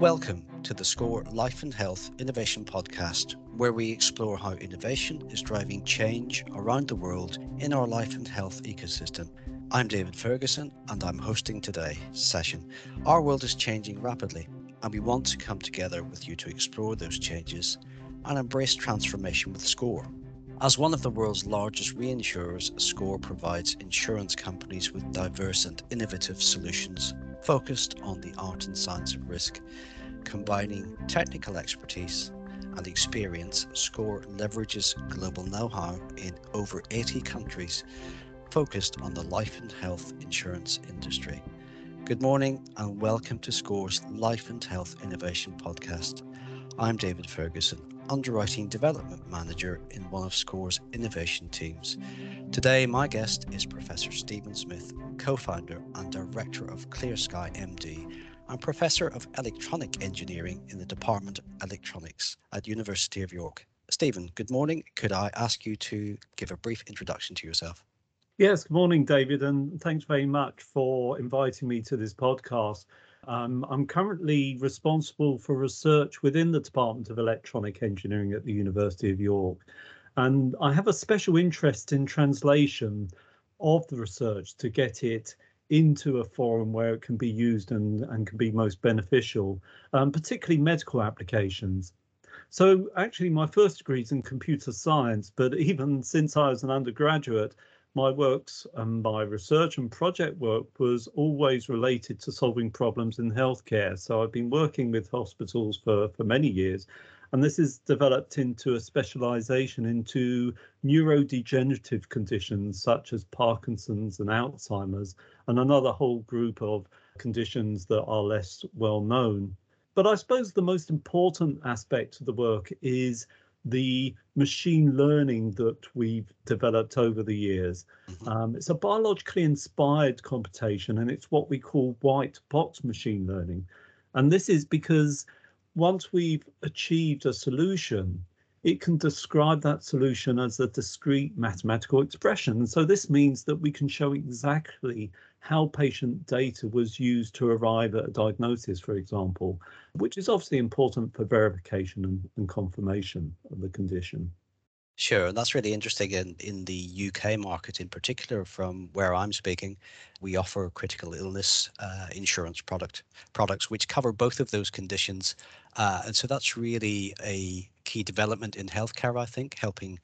Welcome to the SCOR Life and Health Innovation Podcast, where we explore how innovation is driving change around the world in our life and health ecosystem. I'm David Ferguson, and I'm hosting today's session. Our world is changing rapidly, and we want to come together with you to explore those changes and embrace transformation with SCOR. As one of the world's largest reinsurers, SCOR provides insurance companies with diverse and innovative solutions focused on the art and science of risk. Combining technical expertise and experience, SCOR leverages global know how in over 80 countries focused on the life and health insurance industry. Good morning and welcome to SCOR's Life and Health Innovation Podcast. I'm David Ferguson, Underwriting Development Manager in one of SCOR's innovation teams. Today, my guest is Professor Stephen Smith, co founder and director of ClearSky MD and Professor of Electronic Engineering in the Department of Electronics at University of York. Stephen, good morning. Could I ask you to give a brief introduction to yourself? Yes, good morning, David, and thanks very much for inviting me to this podcast. Um, I'm currently responsible for research within the Department of Electronic Engineering at the University of York. And I have a special interest in translation of the research to get it into a forum where it can be used and, and can be most beneficial, um, particularly medical applications. So actually my first degree is in computer science, but even since I was an undergraduate, my works and my research and project work was always related to solving problems in healthcare. So I've been working with hospitals for, for many years, and this has developed into a specialization into neurodegenerative conditions such as Parkinson's and Alzheimer's, and another whole group of conditions that are less well known. But I suppose the most important aspect of the work is the machine learning that we've developed over the years. Mm-hmm. Um, it's a biologically inspired computation, and it's what we call white box machine learning. And this is because once we've achieved a solution, it can describe that solution as a discrete mathematical expression. So this means that we can show exactly how patient data was used to arrive at a diagnosis, for example, which is obviously important for verification and, and confirmation of the condition. Sure, and that's really interesting in, in the UK market in particular, from where I'm speaking. We offer critical illness uh, insurance product products which cover both of those conditions. Uh, and so that's really a key development in healthcare, I think, helping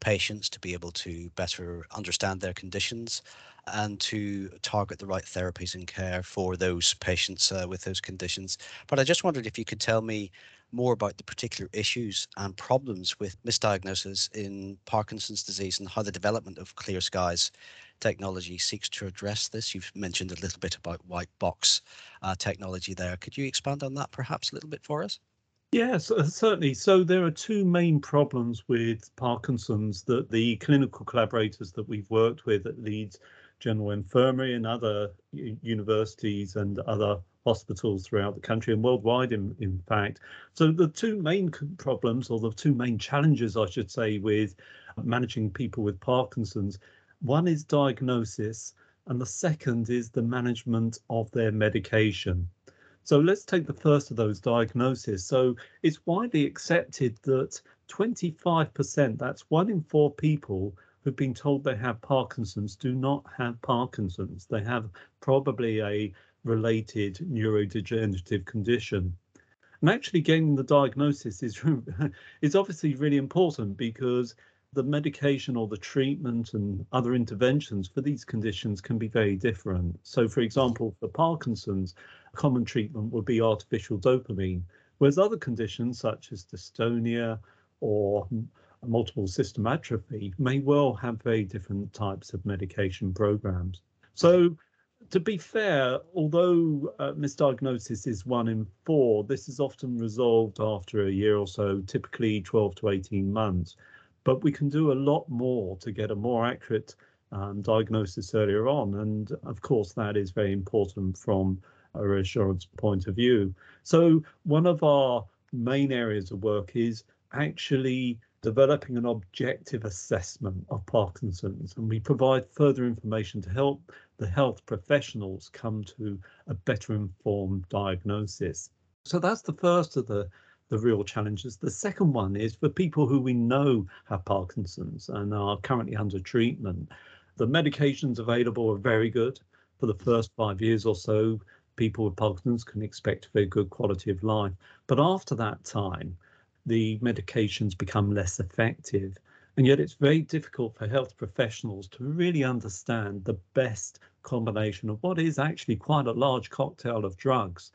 patients to be able to better understand their conditions and to target the right therapies and care for those patients uh, with those conditions. But I just wondered if you could tell me more about the particular issues and problems with misdiagnosis in Parkinson's disease and how the development of Clear Sky's technology seeks to address this. You've mentioned a little bit about white box uh, technology there. Could you expand on that perhaps a little bit for us? Yes, uh, certainly. So there are two main problems with Parkinson's that the clinical collaborators that we've worked with at Leeds General Infirmary and other universities and other hospitals throughout the country and worldwide, in, in fact. So the two main problems, or the two main challenges, I should say, with managing people with Parkinson's, one is diagnosis, and the second is the management of their medication. So let's take the first of those diagnoses. So it's widely accepted that 25%, that's one in four people who've been told they have Parkinson's, do not have Parkinson's. They have probably a related neurodegenerative condition. And actually getting the diagnosis is, is obviously really important because the medication or the treatment and other interventions for these conditions can be very different. So, for example, for Parkinson's, a common treatment would be artificial dopamine, whereas other conditions such as dystonia or multiple system atrophy may well have very different types of medication programs. So to be fair, although uh, misdiagnosis is one in four, this is often resolved after a year or so, typically 12 to 18 months. But we can do a lot more to get a more accurate um, diagnosis earlier on. And of course, that is very important from a reassurance point of view. So, one of our main areas of work is actually developing an objective assessment of Parkinson's, and we provide further information to help the health professionals come to a better informed diagnosis. So that's the first of the the real challenges. The second one is for people who we know have Parkinson's and are currently under treatment. The medications available are very good. For the first five years or so, people with Parkinson's can expect a very good quality of life. But after that time, the medications become less effective. And yet, it's very difficult for health professionals to really understand the best combination of what is actually quite a large cocktail of drugs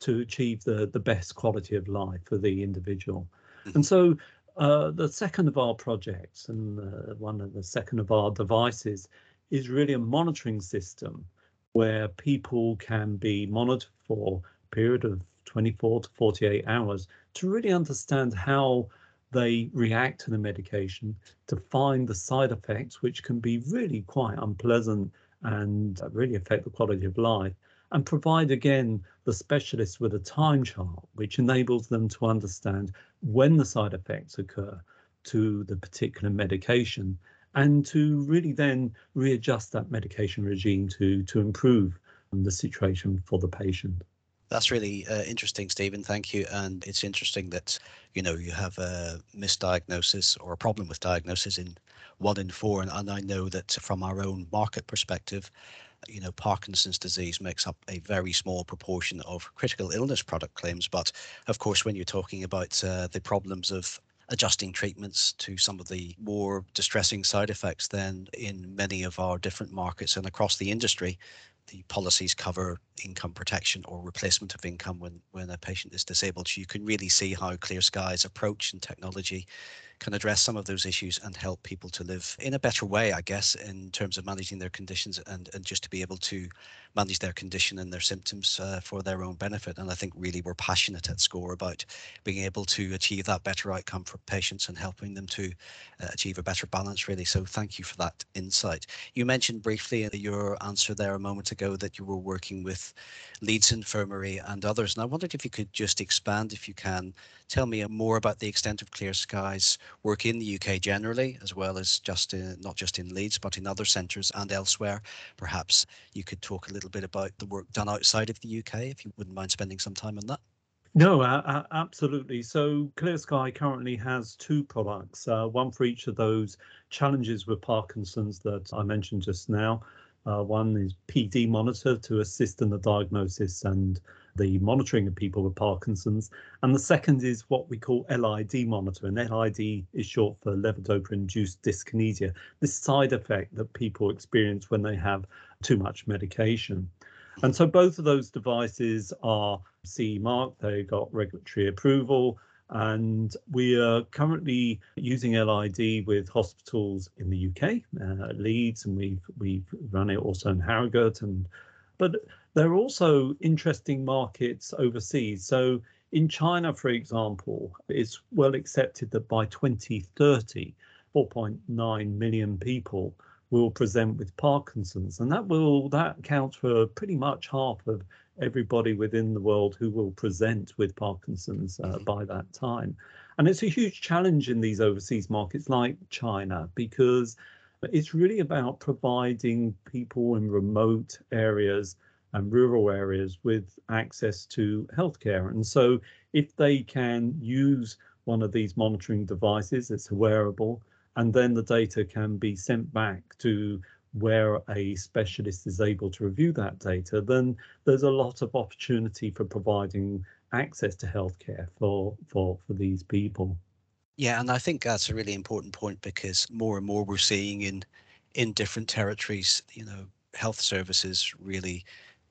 to achieve the, the best quality of life for the individual. Mm-hmm. And so uh, the second of our projects and uh, one of the second of our devices is really a monitoring system where people can be monitored for a period of 24 to 48 hours to really understand how they react to the medication to find the side effects which can be really quite unpleasant and really affect the quality of life and provide again the specialists with a time chart which enables them to understand when the side effects occur to the particular medication and to really then readjust that medication regime to to improve the situation for the patient. That's really uh, interesting, Stephen. Thank you. And it's interesting that you know you have a misdiagnosis or a problem with diagnosis in one in four, and, and I know that from our own market perspective, you know, Parkinson's disease makes up a very small proportion of critical illness product claims. But of course, when you're talking about uh, the problems of adjusting treatments to some of the more distressing side effects, then in many of our different markets and across the industry, the policies cover income protection or replacement of income when, when a patient is disabled. So you can really see how Clear Sky's approach and technology can address some of those issues and help people to live in a better way, I guess, in terms of managing their conditions and, and just to be able to manage their condition and their symptoms uh, for their own benefit. And I think really we're passionate at SCOR about being able to achieve that better outcome for patients and helping them to uh, achieve a better balance, really. So thank you for that insight. You mentioned briefly in your answer there a moment ago that you were working with Leeds Infirmary and others. And I wondered if you could just expand, if you can, tell me more about the extent of Clear Sky's work in the UK generally, as well as just in, not just in Leeds, but in other centres and elsewhere. Perhaps you could talk a little bit about the work done outside of the UK, if you wouldn't mind spending some time on that. No, uh, absolutely. So Clear Sky currently has two products, uh, one for each of those challenges with Parkinson's that I mentioned just now. Uh, one is PD monitor to assist in the diagnosis and the monitoring of people with Parkinson's. And the second is what we call LID monitor. And LID is short for levodopa induced dyskinesia, this side effect that people experience when they have too much medication. And so both of those devices are CE marked, they got regulatory approval. And we are currently using LID with hospitals in the UK, uh, Leeds, and we've we've run it also in Harrogate. And but there are also interesting markets overseas. So in China, for example, it's well accepted that by 2030, 4.9 million people will present with Parkinson's, and that will that accounts for pretty much half of everybody within the world who will present with Parkinson's uh, mm-hmm. by that time. And it's a huge challenge in these overseas markets like China because it's really about providing people in remote areas and rural areas with access to healthcare. And so if they can use one of these monitoring devices, it's wearable, and then the data can be sent back to where a specialist is able to review that data, then there's a lot of opportunity for providing access to healthcare for for for these people. Yeah, and I think that's a really important point because more and more we're seeing in in different territories, you know, health services really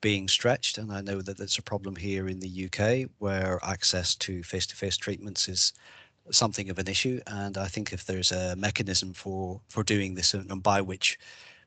being stretched. And I know that there's a problem here in the UK where access to face-to-face treatments is something of an issue. And I think if there's a mechanism for for doing this and by which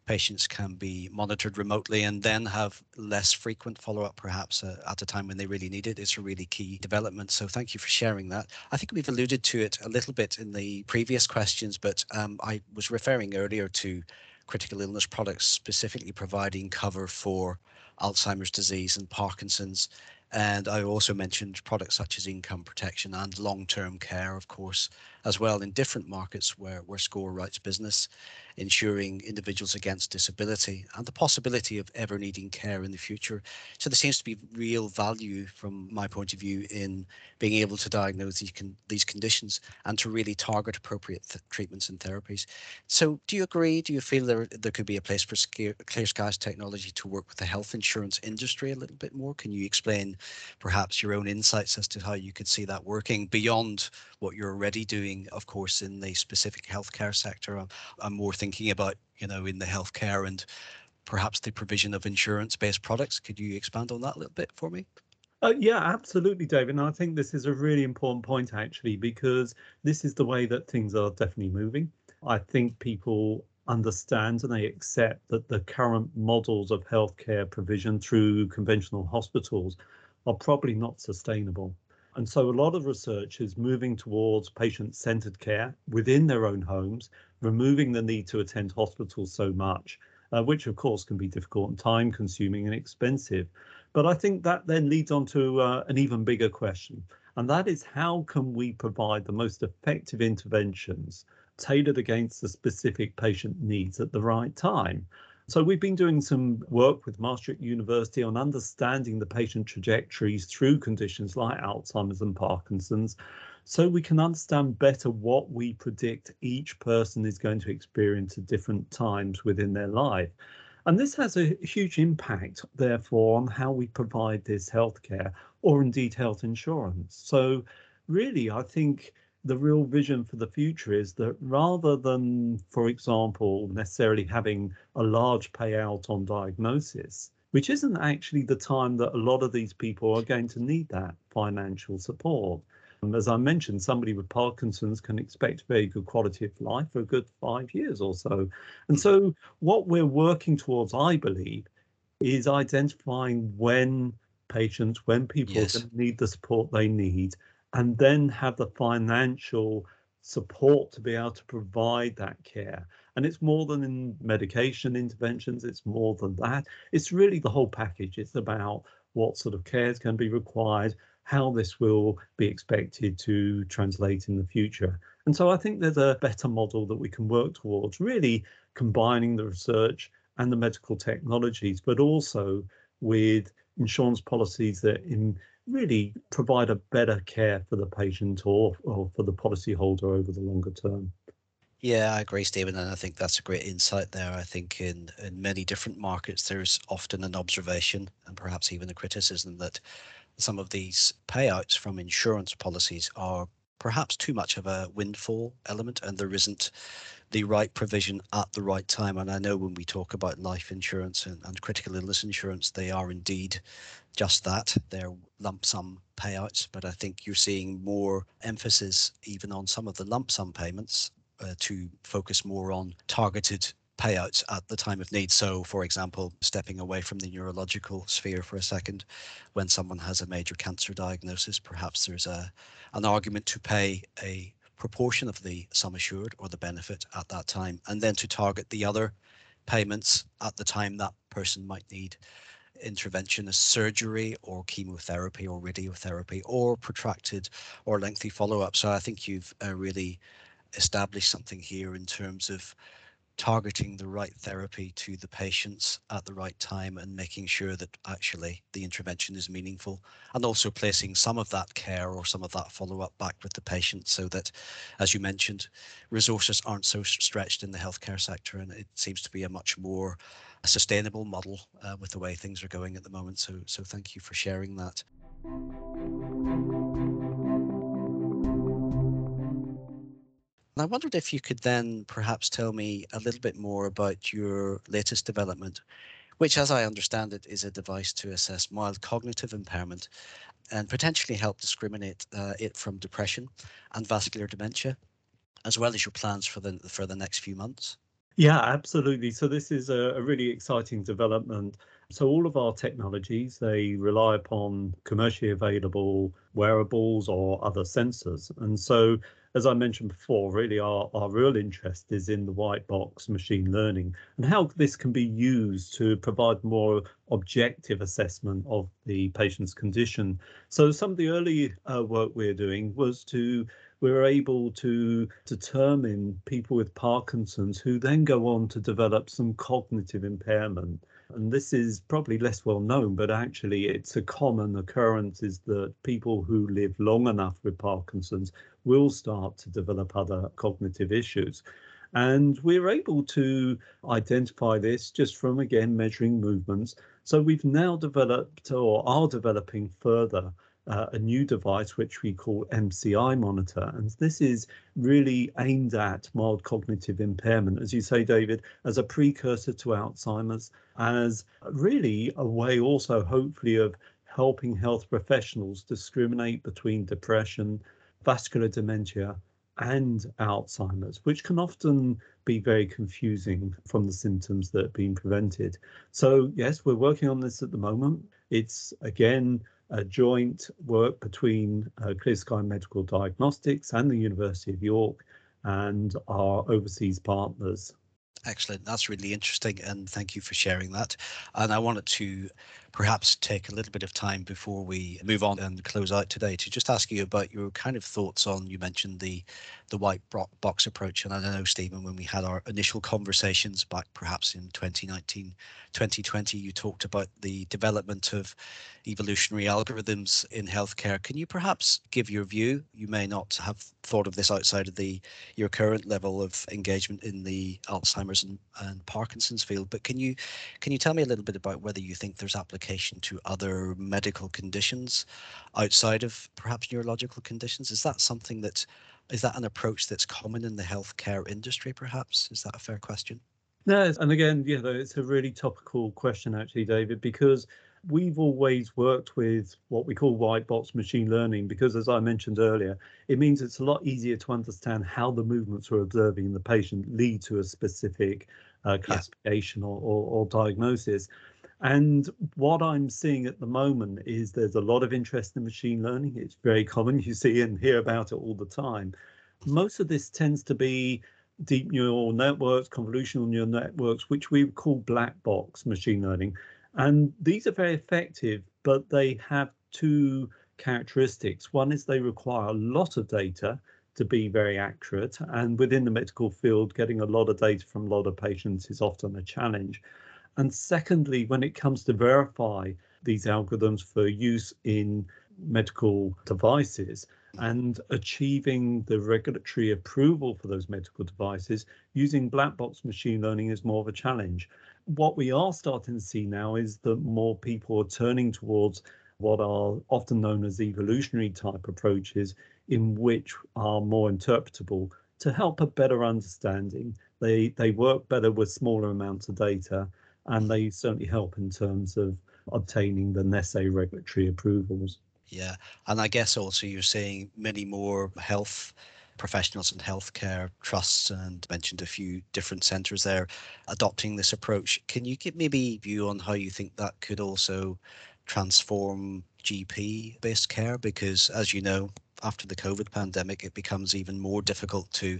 patients can be monitored remotely and then have less frequent follow-up perhaps uh, at a time when they really need it it's a really key development so thank you for sharing that i think we've alluded to it a little bit in the previous questions but um, i was referring earlier to critical illness products specifically providing cover for alzheimer's disease and parkinson's. And I also mentioned products such as income protection and long term care, of course, as well in different markets where, where SCOR writes business, ensuring individuals against disability and the possibility of ever needing care in the future. So there seems to be real value from my point of view in being able to diagnose these, con- these conditions and to really target appropriate th- treatments and therapies. So do you agree? Do you feel there, there could be a place for Clear Sky's technology to work with the health insurance industry a little bit more? Can you explain perhaps your own insights as to how you could see that working beyond what you're already doing, of course, in the specific healthcare sector? I'm, I'm more thinking about, you know, in the healthcare and perhaps the provision of insurance-based products. Could you expand on that a little bit for me? Uh, yeah, absolutely, David. And I think this is a really important point, actually, because this is the way that things are definitely moving. I think people understand and they accept that the current models of healthcare provision through conventional hospitals are probably not sustainable. And so a lot of research is moving towards patient centered care within their own homes, removing the need to attend hospitals so much, uh, which of course can be difficult and time consuming and expensive. But I think that then leads on to uh, an even bigger question, and that is how can we provide the most effective interventions tailored against the specific patient needs at the right time. So we've been doing some work with Maastricht University on understanding the patient trajectories through conditions like Alzheimer's and Parkinson's, so we can understand better what we predict each person is going to experience at different times within their life. And this has a huge impact, therefore, on how we provide this healthcare or indeed health insurance. So, really, I think the real vision for the future is that rather than, for example, necessarily having a large payout on diagnosis, which isn't actually the time that a lot of these people are going to need that financial support. And as I mentioned, somebody with Parkinson's can expect very good quality of life for a good five years or so. And so, what we're working towards, I believe, is identifying when patients, when people yes. need the support they need, and then have the financial support to be able to provide that care. And it's more than in medication interventions, it's more than that. It's really the whole package. It's about what sort of care is going to be required, how this will be expected to translate in the future. And so I think there's a better model that we can work towards, really combining the research and the medical technologies, but also with insurance policies that in really provide a better care for the patient or, or for the policyholder over the longer term. Yeah, I agree, Stephen, and I think that's a great insight there. I think in, in many different markets, there's often an observation and perhaps even a criticism that some of these payouts from insurance policies are perhaps too much of a windfall element and there isn't the right provision at the right time. And I know when we talk about life insurance and, and critical illness insurance, they are indeed just that. They're lump sum payouts, but I think you're seeing more emphasis even on some of the lump sum payments uh, to focus more on targeted payouts at the time of need. So, for example, stepping away from the neurological sphere for a second, when someone has a major cancer diagnosis, perhaps there's a an argument to pay a proportion of the sum assured or the benefit at that time, and then to target the other payments at the time that person might need intervention as surgery or chemotherapy or radiotherapy or protracted or lengthy follow-up. So I think you've uh, really established something here in terms of targeting the right therapy to the patients at the right time and making sure that actually the intervention is meaningful and also placing some of that care or some of that follow up back with the patient so that as you mentioned resources aren't so stretched in the healthcare sector and it seems to be a much more sustainable model uh, with the way things are going at the moment so so thank you for sharing that I wondered if you could then perhaps tell me a little bit more about your latest development, which, as I understand it, is a device to assess mild cognitive impairment and potentially help discriminate uh, it from depression and vascular dementia, as well as your plans for the for the next few months. Yeah, absolutely. So this is a, a really exciting development. So all of our technologies, they rely upon commercially available wearables or other sensors. And so as I mentioned before, really our, our real interest is in the white box machine learning and how this can be used to provide more objective assessment of the patient's condition. So some of the early uh, work we're doing was to we're able to determine people with Parkinson's who then go on to develop some cognitive impairment. And this is probably less well known, but actually it's a common occurrence is that people who live long enough with Parkinson's will start to develop other cognitive issues. And we're able to identify this just from, again, measuring movements. So we've now developed or are developing further uh, a new device which we call MCI monitor. And this is really aimed at mild cognitive impairment, as you say, David, as a precursor to Alzheimer's, as really a way also, hopefully, of helping health professionals discriminate between depression, vascular dementia, and Alzheimer's, which can often be very confusing from the symptoms that are being prevented. So, yes, we're working on this at the moment. It's again a joint work between uh, Clear Sky Medical Diagnostics and the University of York and our overseas partners. Excellent. That's really interesting. And thank you for sharing that. And I wanted to perhaps take a little bit of time before we move on and close out today to just ask you about your kind of thoughts on you mentioned the the white box approach. And i know stephen when we had our initial conversations back perhaps in 2019 2020 you talked about the development of evolutionary algorithms in healthcare. Can you perhaps give your view? You may not have thought of this outside of the your current level of engagement in the alzheimer's and, and parkinson's field but can you can you tell me a little bit about whether you think there's applications application to other medical conditions outside of perhaps neurological conditions? Is that something that is that an approach that's common in the healthcare industry? Perhaps is that a fair question? No, and again, yeah, it's a really topical question actually, David, because we've always worked with what we call white box machine learning because as i mentioned earlier it means it's a lot easier to understand how the movements we're observing in the patient lead to a specific uh, classification yeah. or, or, or, diagnosis and what I'm seeing at the moment is there's a lot of interest in machine learning. It's very common. You see and hear about it all the time. Most of this tends to be deep neural networks, convolutional neural networks, which we call black box machine learning. And these are very effective, but they have two characteristics. One is they require a lot of data to be very accurate. And within the medical field, getting a lot of data from a lot of patients is often a challenge. And secondly, when it comes to verify these algorithms for use in medical devices and achieving the regulatory approval for those medical devices using black box machine learning is more of a challenge. What we are starting to see now is that more people are turning towards what are often known as evolutionary type approaches, in which are more interpretable to help a better understanding. They they work better with smaller amounts of data and they certainly help in terms of obtaining the necessary regulatory approvals. Yeah, and I guess also you're seeing many more health professionals and healthcare trusts and mentioned a few different centres there adopting this approach. Can you give maybe view on how you think that could also transform GP based care? Because as you know, after the COVID pandemic, it becomes even more difficult to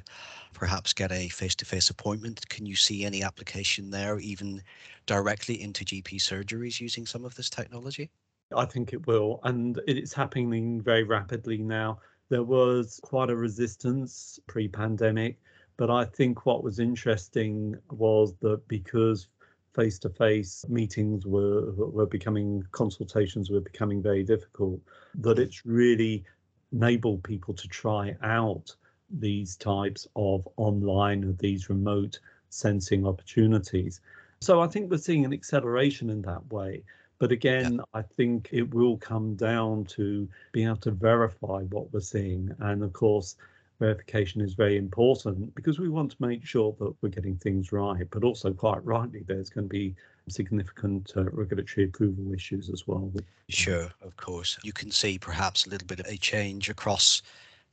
perhaps get a face to face appointment. Can you see any application there, even directly into GP surgeries using some of this technology? I think it will. And it's happening very rapidly now. There was quite a resistance pre pandemic. But I think what was interesting was that because face to face meetings were were becoming consultations were becoming very difficult that it's really enabled people to try out these types of online, these remote sensing opportunities. So I think we're seeing an acceleration in that way. But again, yeah. I think it will come down to being able to verify what we're seeing. And of course, verification is very important because we want to make sure that we're getting things right. But also, quite rightly, there's going to be significant uh, regulatory approval issues as well. Sure, of course. You can see perhaps a little bit of a change across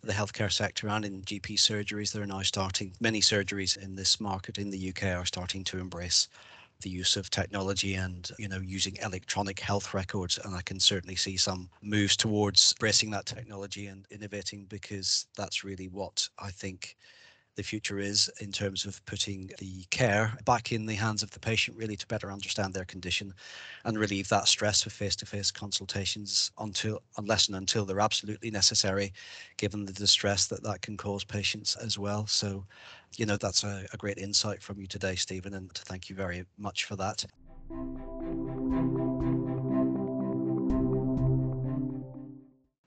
the healthcare sector and in GP surgeries. They're now starting, many surgeries in this market in the UK are starting to embrace the use of technology and you know using electronic health records and i can certainly see some moves towards embracing that technology and innovating because that's really what i think the future is in terms of putting the care back in the hands of the patient, really to better understand their condition and relieve that stress with face-to-face consultations until, unless and until they're absolutely necessary, given the distress that that can cause patients as well. So, you know, that's a, a great insight from you today, Stephen, and thank you very much for that.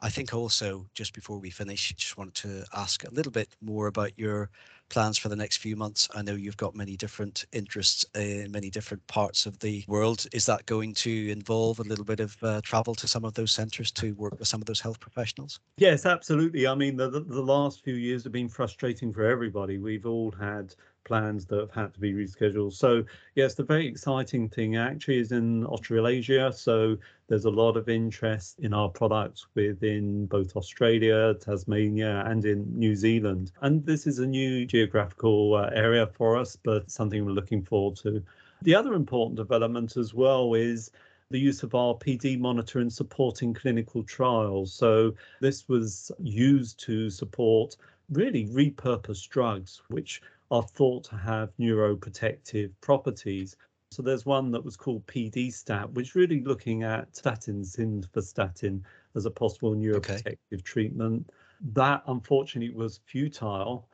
I think also, just before we finish, just wanted to ask a little bit more about your plans for the next few months. I know you've got many different interests in many different parts of the world. Is that going to involve a little bit of uh, travel to some of those centres to work with some of those health professionals? Yes, absolutely. I mean, the, the last few years have been frustrating for everybody. We've all had plans that have had to be rescheduled. So yes, the very exciting thing actually is in Australasia. So there's a lot of interest in our products within both Australia, Tasmania, and in New Zealand. And this is a new geographical uh, area for us, but something we're looking forward to. The other important development as well is the use of our PD monitor in supporting clinical trials. So this was used to support really repurposed drugs, which are thought to have neuroprotective properties. So there's one that was called PD-STAT, which really looking at statins, simvastatin, as a possible neuroprotective okay. treatment. That unfortunately was futile,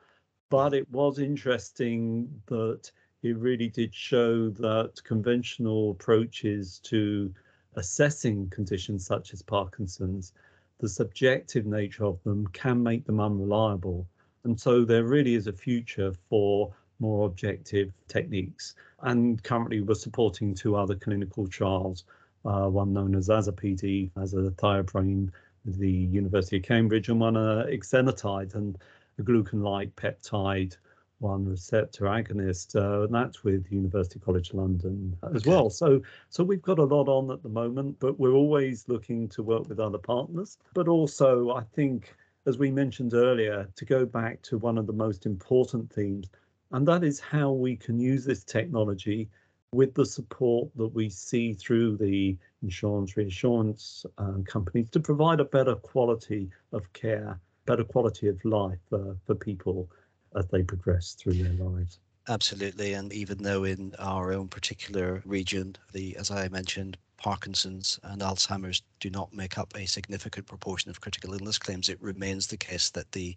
but it was interesting that it really did show that conventional approaches to assessing conditions such as Parkinson's, the subjective nature of them can make them unreliable. And so there really is a future for more objective techniques. And currently we're supporting two other clinical trials, uh, one known as AZA-PD, as a thiopurine, the University of Cambridge, and one uh, exenatide, and a glucagon-like peptide one receptor agonist, uh, and that's with University College London as okay. well. So, so we've got a lot on at the moment, but we're always looking to work with other partners. But also, I think as we mentioned earlier, to go back to one of the most important themes, and that is how we can use this technology with the support that we see through the insurance reinsurance um, companies to provide a better quality of care, better quality of life uh, for people as they progress through their lives. Absolutely, and even though in our own particular region, the as I mentioned, Parkinson's and Alzheimer's do not make up a significant proportion of critical illness claims, it remains the case that the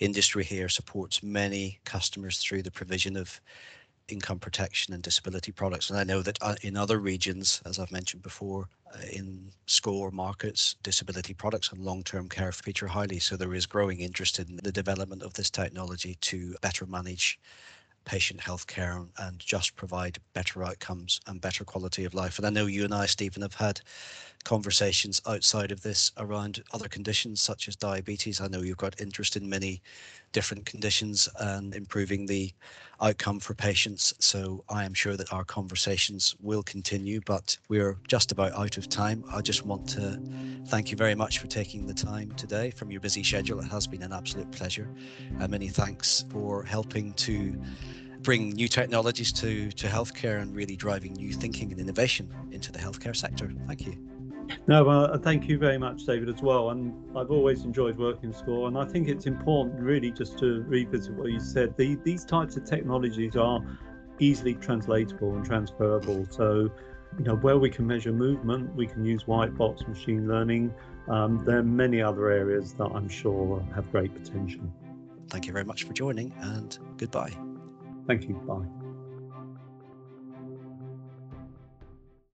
industry here supports many customers through the provision of income protection and disability products. And I know that uh, in other regions, as I've mentioned before, uh, in SCOR markets, disability products and long-term care feature highly. So there is growing interest in the development of this technology to better manage patient healthcare and just provide better outcomes and better quality of life. And I know you and I, Stephen, have had conversations outside of this around other conditions such as diabetes. I know you've got interest in many different conditions and improving the outcome for patients. So I am sure that our conversations will continue, but we're just about out of time. I just want to thank you very much for taking the time today from your busy schedule. It has been an absolute pleasure. And many thanks for helping to bring new technologies to, to healthcare and really driving new thinking and innovation into the healthcare sector. Thank you. No, well, thank you very much, David, as well. And I've always enjoyed working in SCOR, and I think it's important, really, just to revisit what you said. The, these types of technologies are easily translatable and transferable. So, you know, where we can measure movement, we can use white box machine learning. Um, there are many other areas that I'm sure have great potential. Thank you very much for joining, and goodbye. Thank you. Bye.